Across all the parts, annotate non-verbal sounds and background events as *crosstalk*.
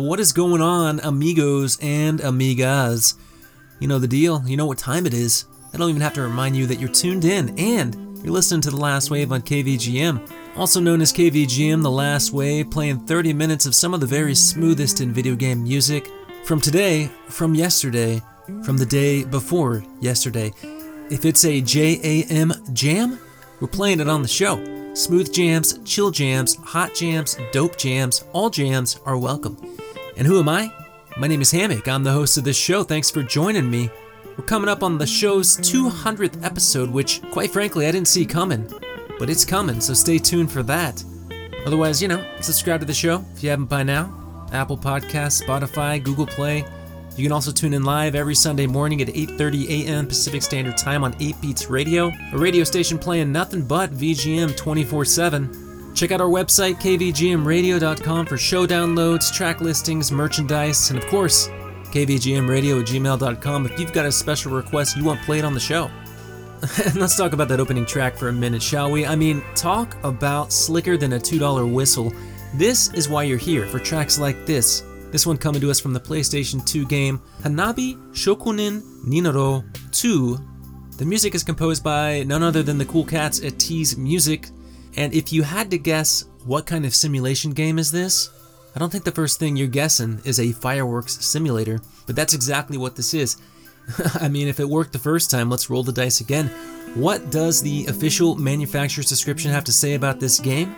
what is going on, amigos and amigas? You know the deal, you know what time it is. I don't even have to remind you that you're tuned in and you're listening to The Last Wave on KVGM, also known as KVGM The Last Wave, playing 30 minutes of some of the very smoothest in video game music from today, from yesterday, from the day before yesterday. If it's a JAM jam, we're playing it on the show. Smooth jams, chill jams, hot jams, dope jams, all jams are welcome. And who am I? My name is Hammock. I'm the host of this show. Thanks for joining me. We're coming up on the show's 200th episode, which, quite frankly, I didn't see coming. But it's coming, so stay tuned for that. Otherwise, you know, subscribe to the show if you haven't by now. Apple Podcasts, Spotify, Google Play. You can also tune in live every Sunday morning at 8:30 a.m. Pacific Standard Time on 8 Beats Radio, a radio station playing nothing but VGM 24/7. Check out our website kvgmradio.com for show downloads, track listings, merchandise, and of course, kvgmradio gmail.com if you've got a special request you want played on the show. *laughs* Let's talk about that opening track for a minute, shall we? I mean, talk about slicker than a $2 whistle. This is why you're here for tracks like this. This one coming to us from the PlayStation 2 game Hanabi Shokunin ni Narou 2. The music is composed by none other than the cool cats at T's Music. And if you had to guess what kind of simulation game is this, I don't think the first thing you're guessing is a fireworks simulator, but that's exactly what this is. *laughs* I mean, if it worked the first time, let's roll the dice again. What does the official manufacturer's description have to say about this game?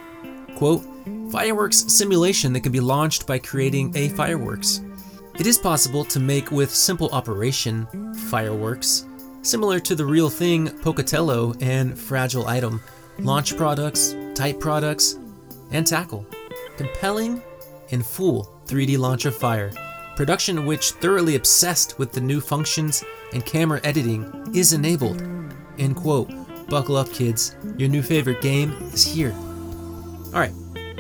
Quote, fireworks simulation that can be launched by creating a fireworks. It is possible to make with simple operation fireworks, similar to the real thing Pocatello and Fragile Item, launch products, type products, and tackle. Compelling and full 3D launch of fire. Production which thoroughly obsessed with the new functions and camera editing is enabled. End quote. Buckle up, kids. Your new favorite game is here. Alright,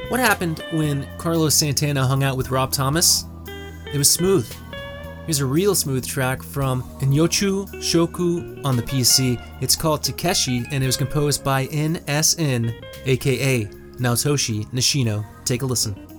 what happened when Carlos Santana hung out with Rob Thomas? It was smooth. Here's a real smooth track from Inyochu Shoku on the PC. It's called Takeshi and it was composed by NSN, aka Naotoshi Nishino. Take a listen.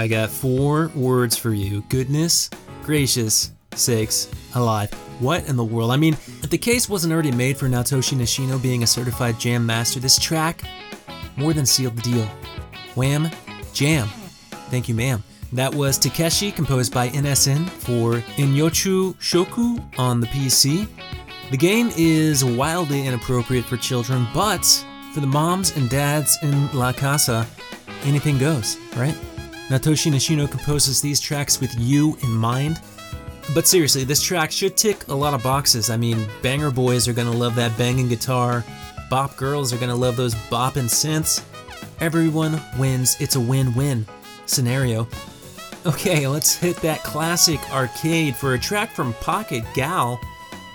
I got four words for you goodness, gracious, sakes, alive. What in the world? I mean, if the case wasn't already made for Naotoshi Nishino being a certified jam master, this track more than sealed the deal. Wham, jam. Thank you, ma'am. That was Takeshi, composed by NSN for Inyochu Shoku on the PC. The game is wildly inappropriate for children, but for the moms and dads in La Casa, anything goes, right? Naotoshi Nishino composes these tracks with you in mind. But seriously, this track should tick a lot of boxes. I mean, banger boys are gonna love that banging guitar, bop girls are gonna love those bopping synths. Everyone wins, it's a win win scenario. Okay, let's hit that classic arcade for a track from Pocket Gal.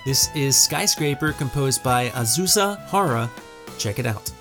This is Skyscraper composed by Azusa Hara. Check it out.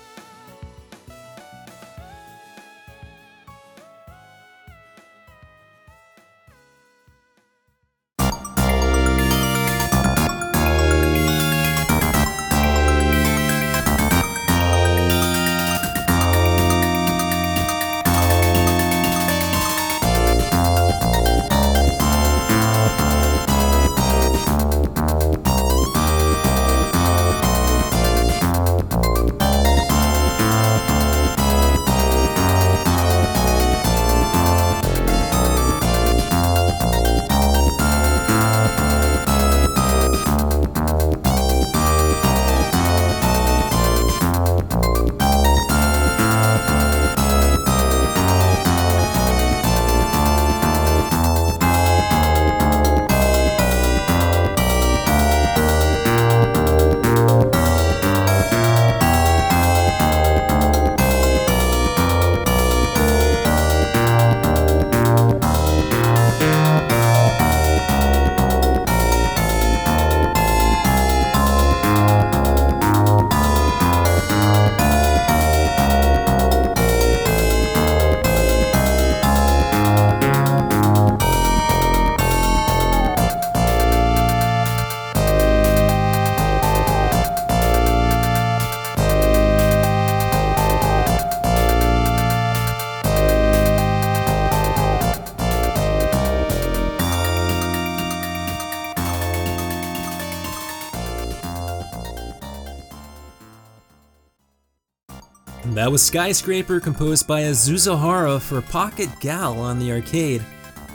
That was Skyscraper composed by Azusa Hara for Pocket Gal on the arcade.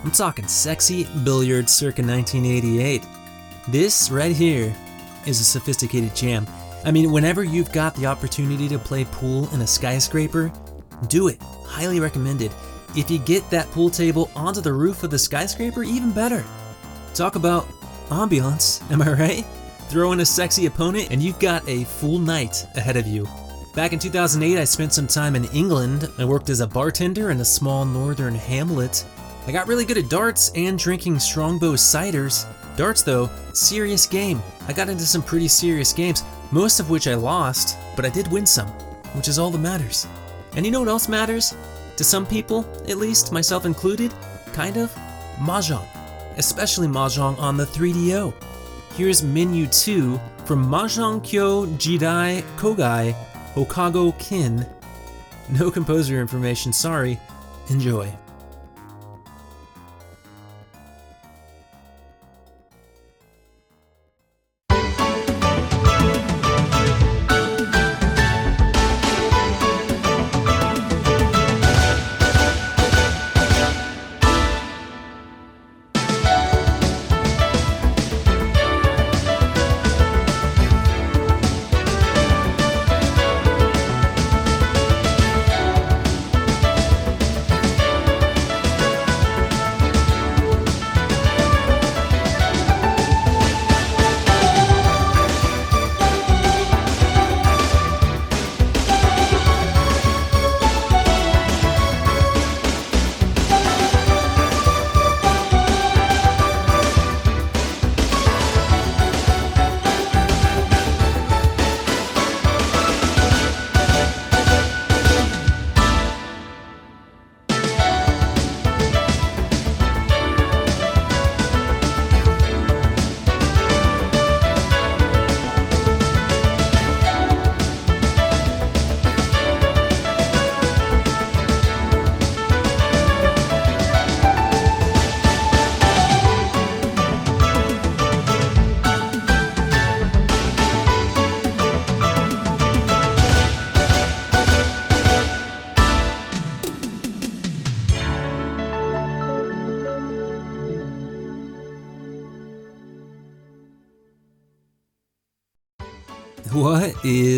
I'm talking sexy billiards circa 1988. This right here is a sophisticated jam. I mean, whenever you've got the opportunity to play pool in a skyscraper, do it. Highly recommended. If you get that pool table onto the roof of the skyscraper, even better. Talk about ambiance, am I right? Throw in a sexy opponent and you've got a full night ahead of you. Back in 2008, I spent some time in England. I worked as a bartender in a small northern hamlet. I got really good at darts and drinking strongbow ciders. Darts, though, serious game. I got into some pretty serious games, most of which I lost, but I did win some, which is all that matters. And you know what else matters? To some people, at least, myself included, kind of, Mahjong. Especially Mahjong on the 3DO. Here's Menu 2 from Mahjong Kyo Jidai Kogai Hokago Kin. No composer information, sorry. Enjoy.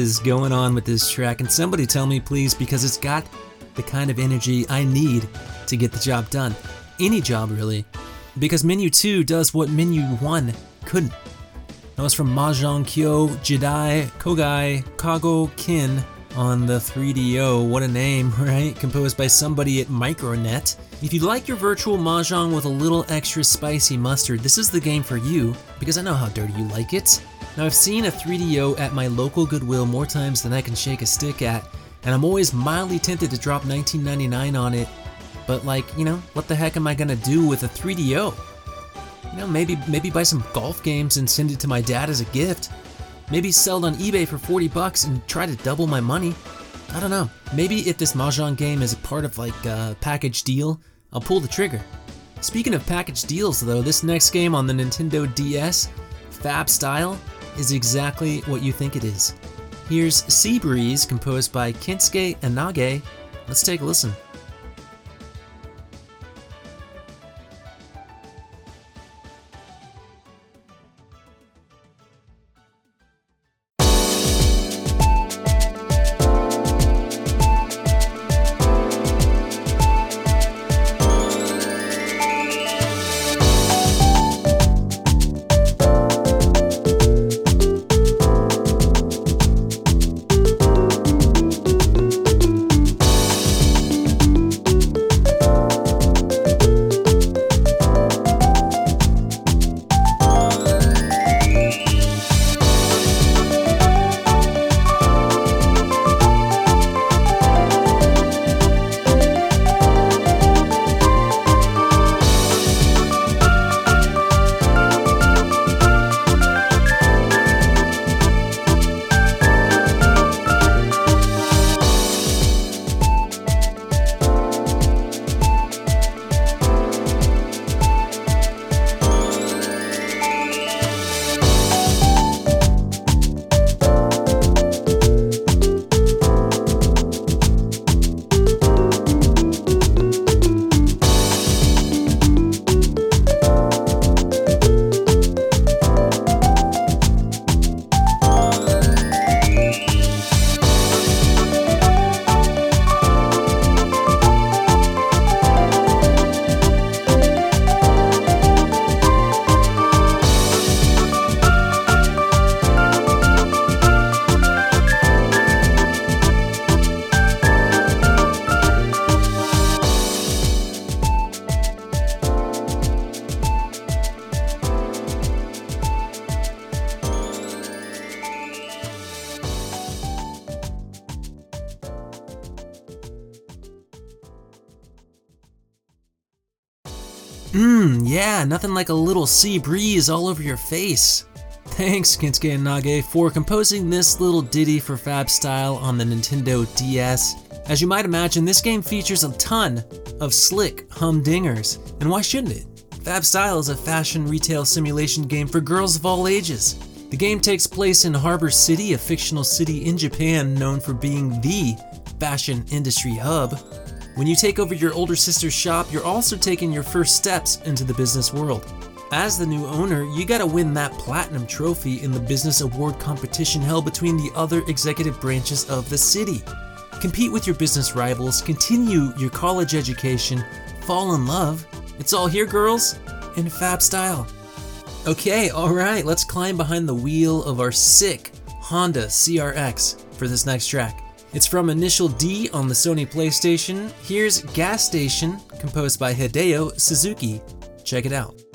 Is going on with this track? And somebody tell me, please, because it's got the kind of energy I need to get the job done. Any job, really. Because Menu 2 does what Menu 1 couldn't. That was from Mahjong Kyo Jidai Kogai Kago Kin on the 3DO. What a name, *laughs* right? Composed by somebody at Micronet. If you like your virtual Mahjong with a little extra spicy mustard, this is the game for you, because I know how dirty you like it. Now, I've seen a 3DO at my local Goodwill more times than I can shake a stick at, and I'm always mildly tempted to drop $19.99 on it. But like, you know, what the heck am I gonna do with a 3DO? You know, maybe maybe buy some golf games and send it to my dad as a gift. Maybe sell it on eBay for 40 bucks and try to double my money. I don't know. Maybe if this Mahjong game is a part of like a package deal, I'll pull the trigger. Speaking of package deals though, this next game on the Nintendo DS, Fab Style, is exactly what you think it is. Here's Sea Breeze composed by Kensuke Inage. Let's take a listen. Yeah, nothing like a little sea breeze all over your face. Thanks, Kensuke Inage, for composing this little ditty for Fab Style on the Nintendo DS. As you might imagine, this game features a ton of slick humdingers, and why shouldn't it? Fab Style is a fashion retail simulation game for girls of all ages. The game takes place in Harbor City, a fictional city in Japan known for being the fashion industry hub. When you take over your older sister's shop, you're also taking your first steps into the business world. As the new owner, you gotta win that platinum trophy in the business award competition held between the other executive branches of the city. Compete with your business rivals, continue your college education, fall in love. It's all here, girls, in Fab style. Okay, alright, let's climb behind the wheel of our sick Honda CRX for this next track. It's from Initial D on the Sony PlayStation. Here's Gas Station, composed by Hideo Suzuki. Check it out.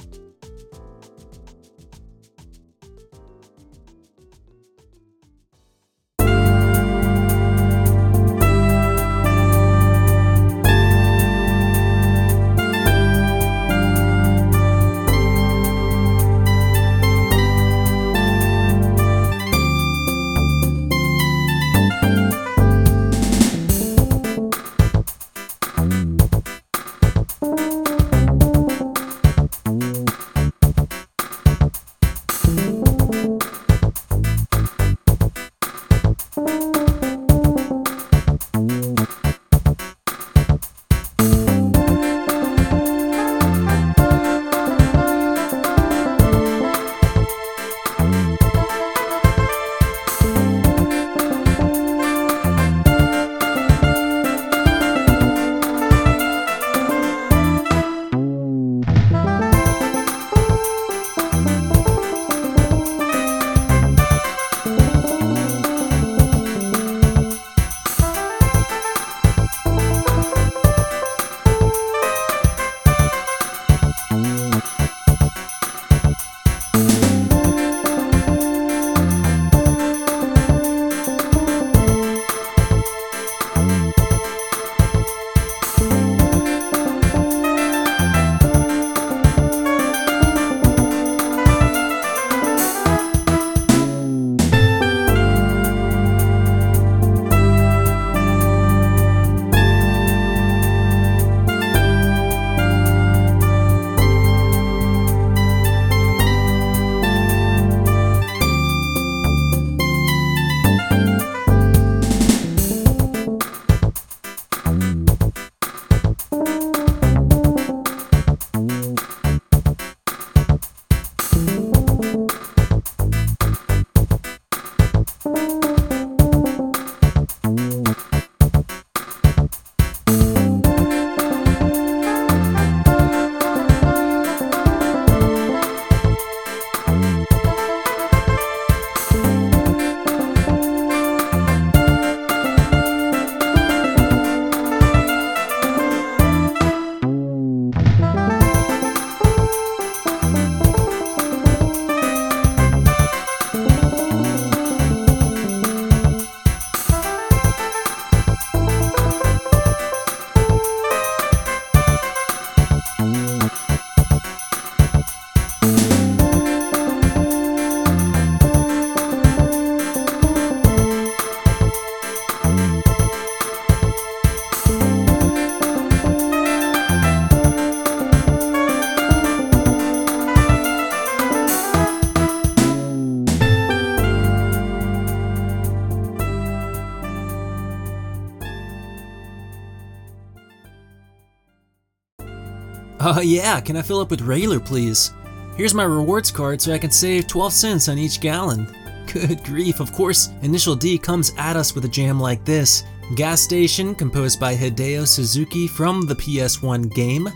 Uh, yeah, can I fill up with regular, please? Here's my rewards card so I can save 12 cents on each gallon. Good grief, of course, Initial D comes at us with a jam like this. Gas Station, composed by Hideo Suzuki from the PS1 game.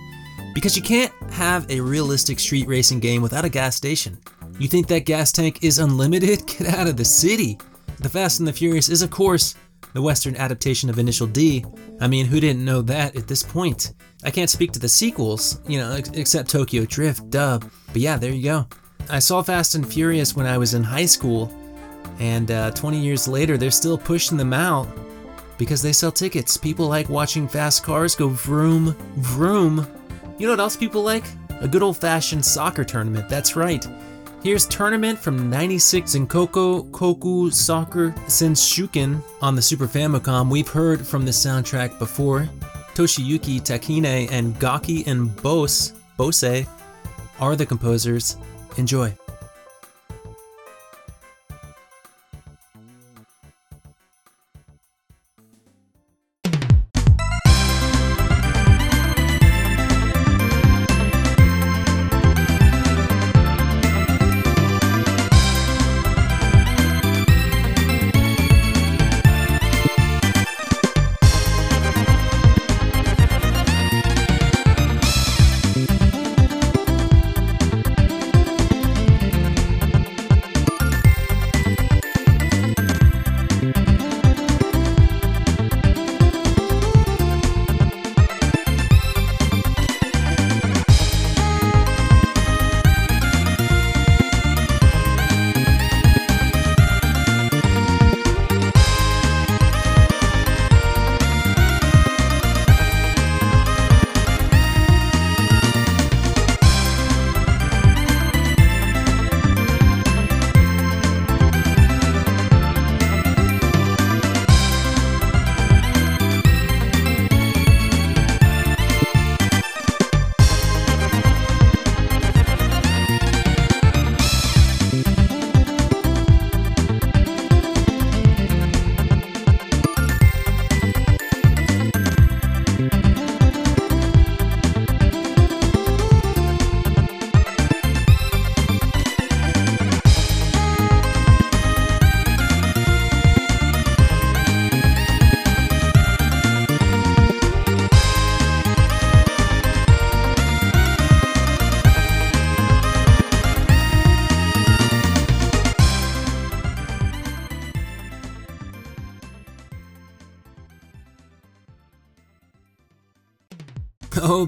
Because you can't have a realistic street racing game without a gas station. You think that gas tank is unlimited? *laughs* Get out of the city! The Fast and the Furious is, of course, the Western adaptation of Initial D. I mean, who didn't know that at this point? I can't speak to the sequels, you know, ex- except Tokyo Drift, dub. But yeah, there you go. I saw Fast and Furious when I was in high school, and uh, 20 years later, they're still pushing them out because they sell tickets. People like watching fast cars go vroom, vroom. You know what else people like? A good old fashioned soccer tournament, that's right. Here's Tournament from 96 Zenkoku Koku Soccer Senshuken on the Super Famicom. We've heard from the soundtrack before. Toshiyuki Takine and Gaki and Bose, Bose are the composers. Enjoy.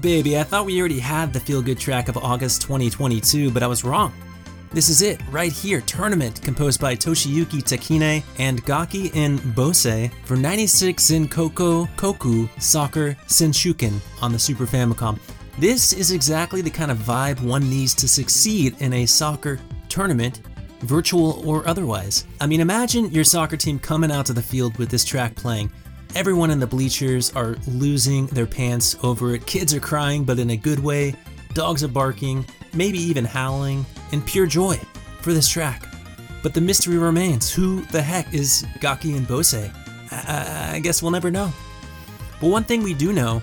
Baby, I thought we already had the feel good track of August 2022, but I was wrong. This is it, right here, Tournament, composed by Toshiyuki Takine and Gaki in Bose for 96 Zenkoku Koku Soccer Senshuken on the Super Famicom. This is exactly the kind of vibe one needs to succeed in a soccer tournament, virtual or otherwise. I mean, imagine your soccer team coming out to the field with this track playing. Everyone in the bleachers are losing their pants over it. Kids are crying, but in a good way. Dogs are barking, maybe even howling, in pure joy for this track. But the mystery remains who the heck is Gaki and Bose? I, I, I guess we'll never know. But one thing we do know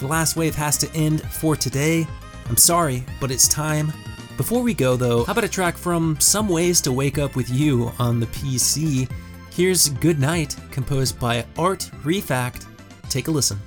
the last wave has to end for today. I'm sorry, but it's time. Before we go, though, how about a track from Some Ways to Wake Up with You on the PC? Here's Good Night, composed by Art Refact. Take a listen.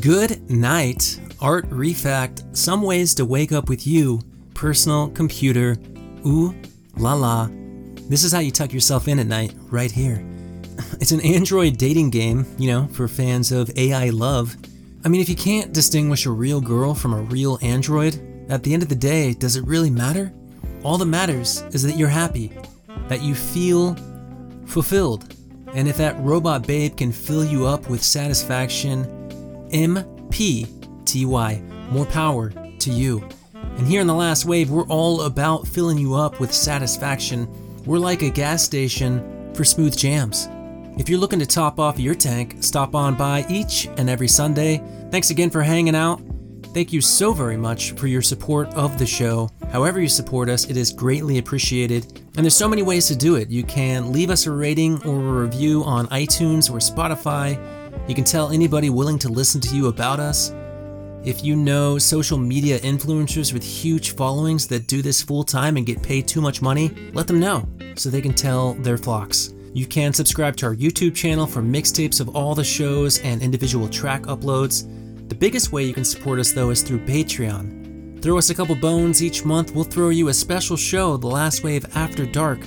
Good night, Art Refact, some ways to wake up with you, personal computer, ooh la la. This is how you tuck yourself in at night, right here. *laughs* It's an Android dating game, you know, for fans of AI love. I mean, if you can't distinguish a real girl from a real android, at the end of the day, does it really matter? All that matters is that you're happy, that you feel fulfilled. And if that robot babe can fill you up with satisfaction, MPTY, more power to you. And here in the last wave, we're all about filling you up with satisfaction. We're like a gas station for smooth jams. If you're looking to top off your tank, stop on by each and every Sunday. Thanks again for hanging out. Thank you so very much for your support of the show. However, you support us, it is greatly appreciated. And there's so many ways to do it. You can leave us a rating or a review on iTunes or Spotify. You can tell anybody willing to listen to you about us. If you know social media influencers with huge followings that do this full time and get paid too much money, let them know so they can tell their flocks. You can subscribe to our YouTube channel for mixtapes of all the shows and individual track uploads. The biggest way you can support us, though, is through Patreon. Throw us a couple bones each month, we'll throw you a special show, The Last Wave After Dark,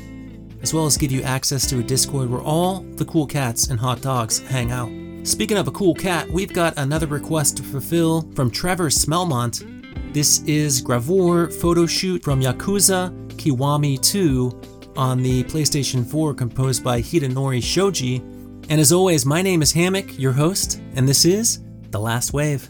as well as give you access to a Discord where all the cool cats and hot dogs hang out. Speaking of a cool cat, we've got another request to fulfill from Trevor Smelmont. This is Gravure photo shoot from Yakuza Kiwami 2 on the PlayStation 4 composed by Hidenori Shoji. And as always, my name is Hammock, your host, and this is The Last Wave.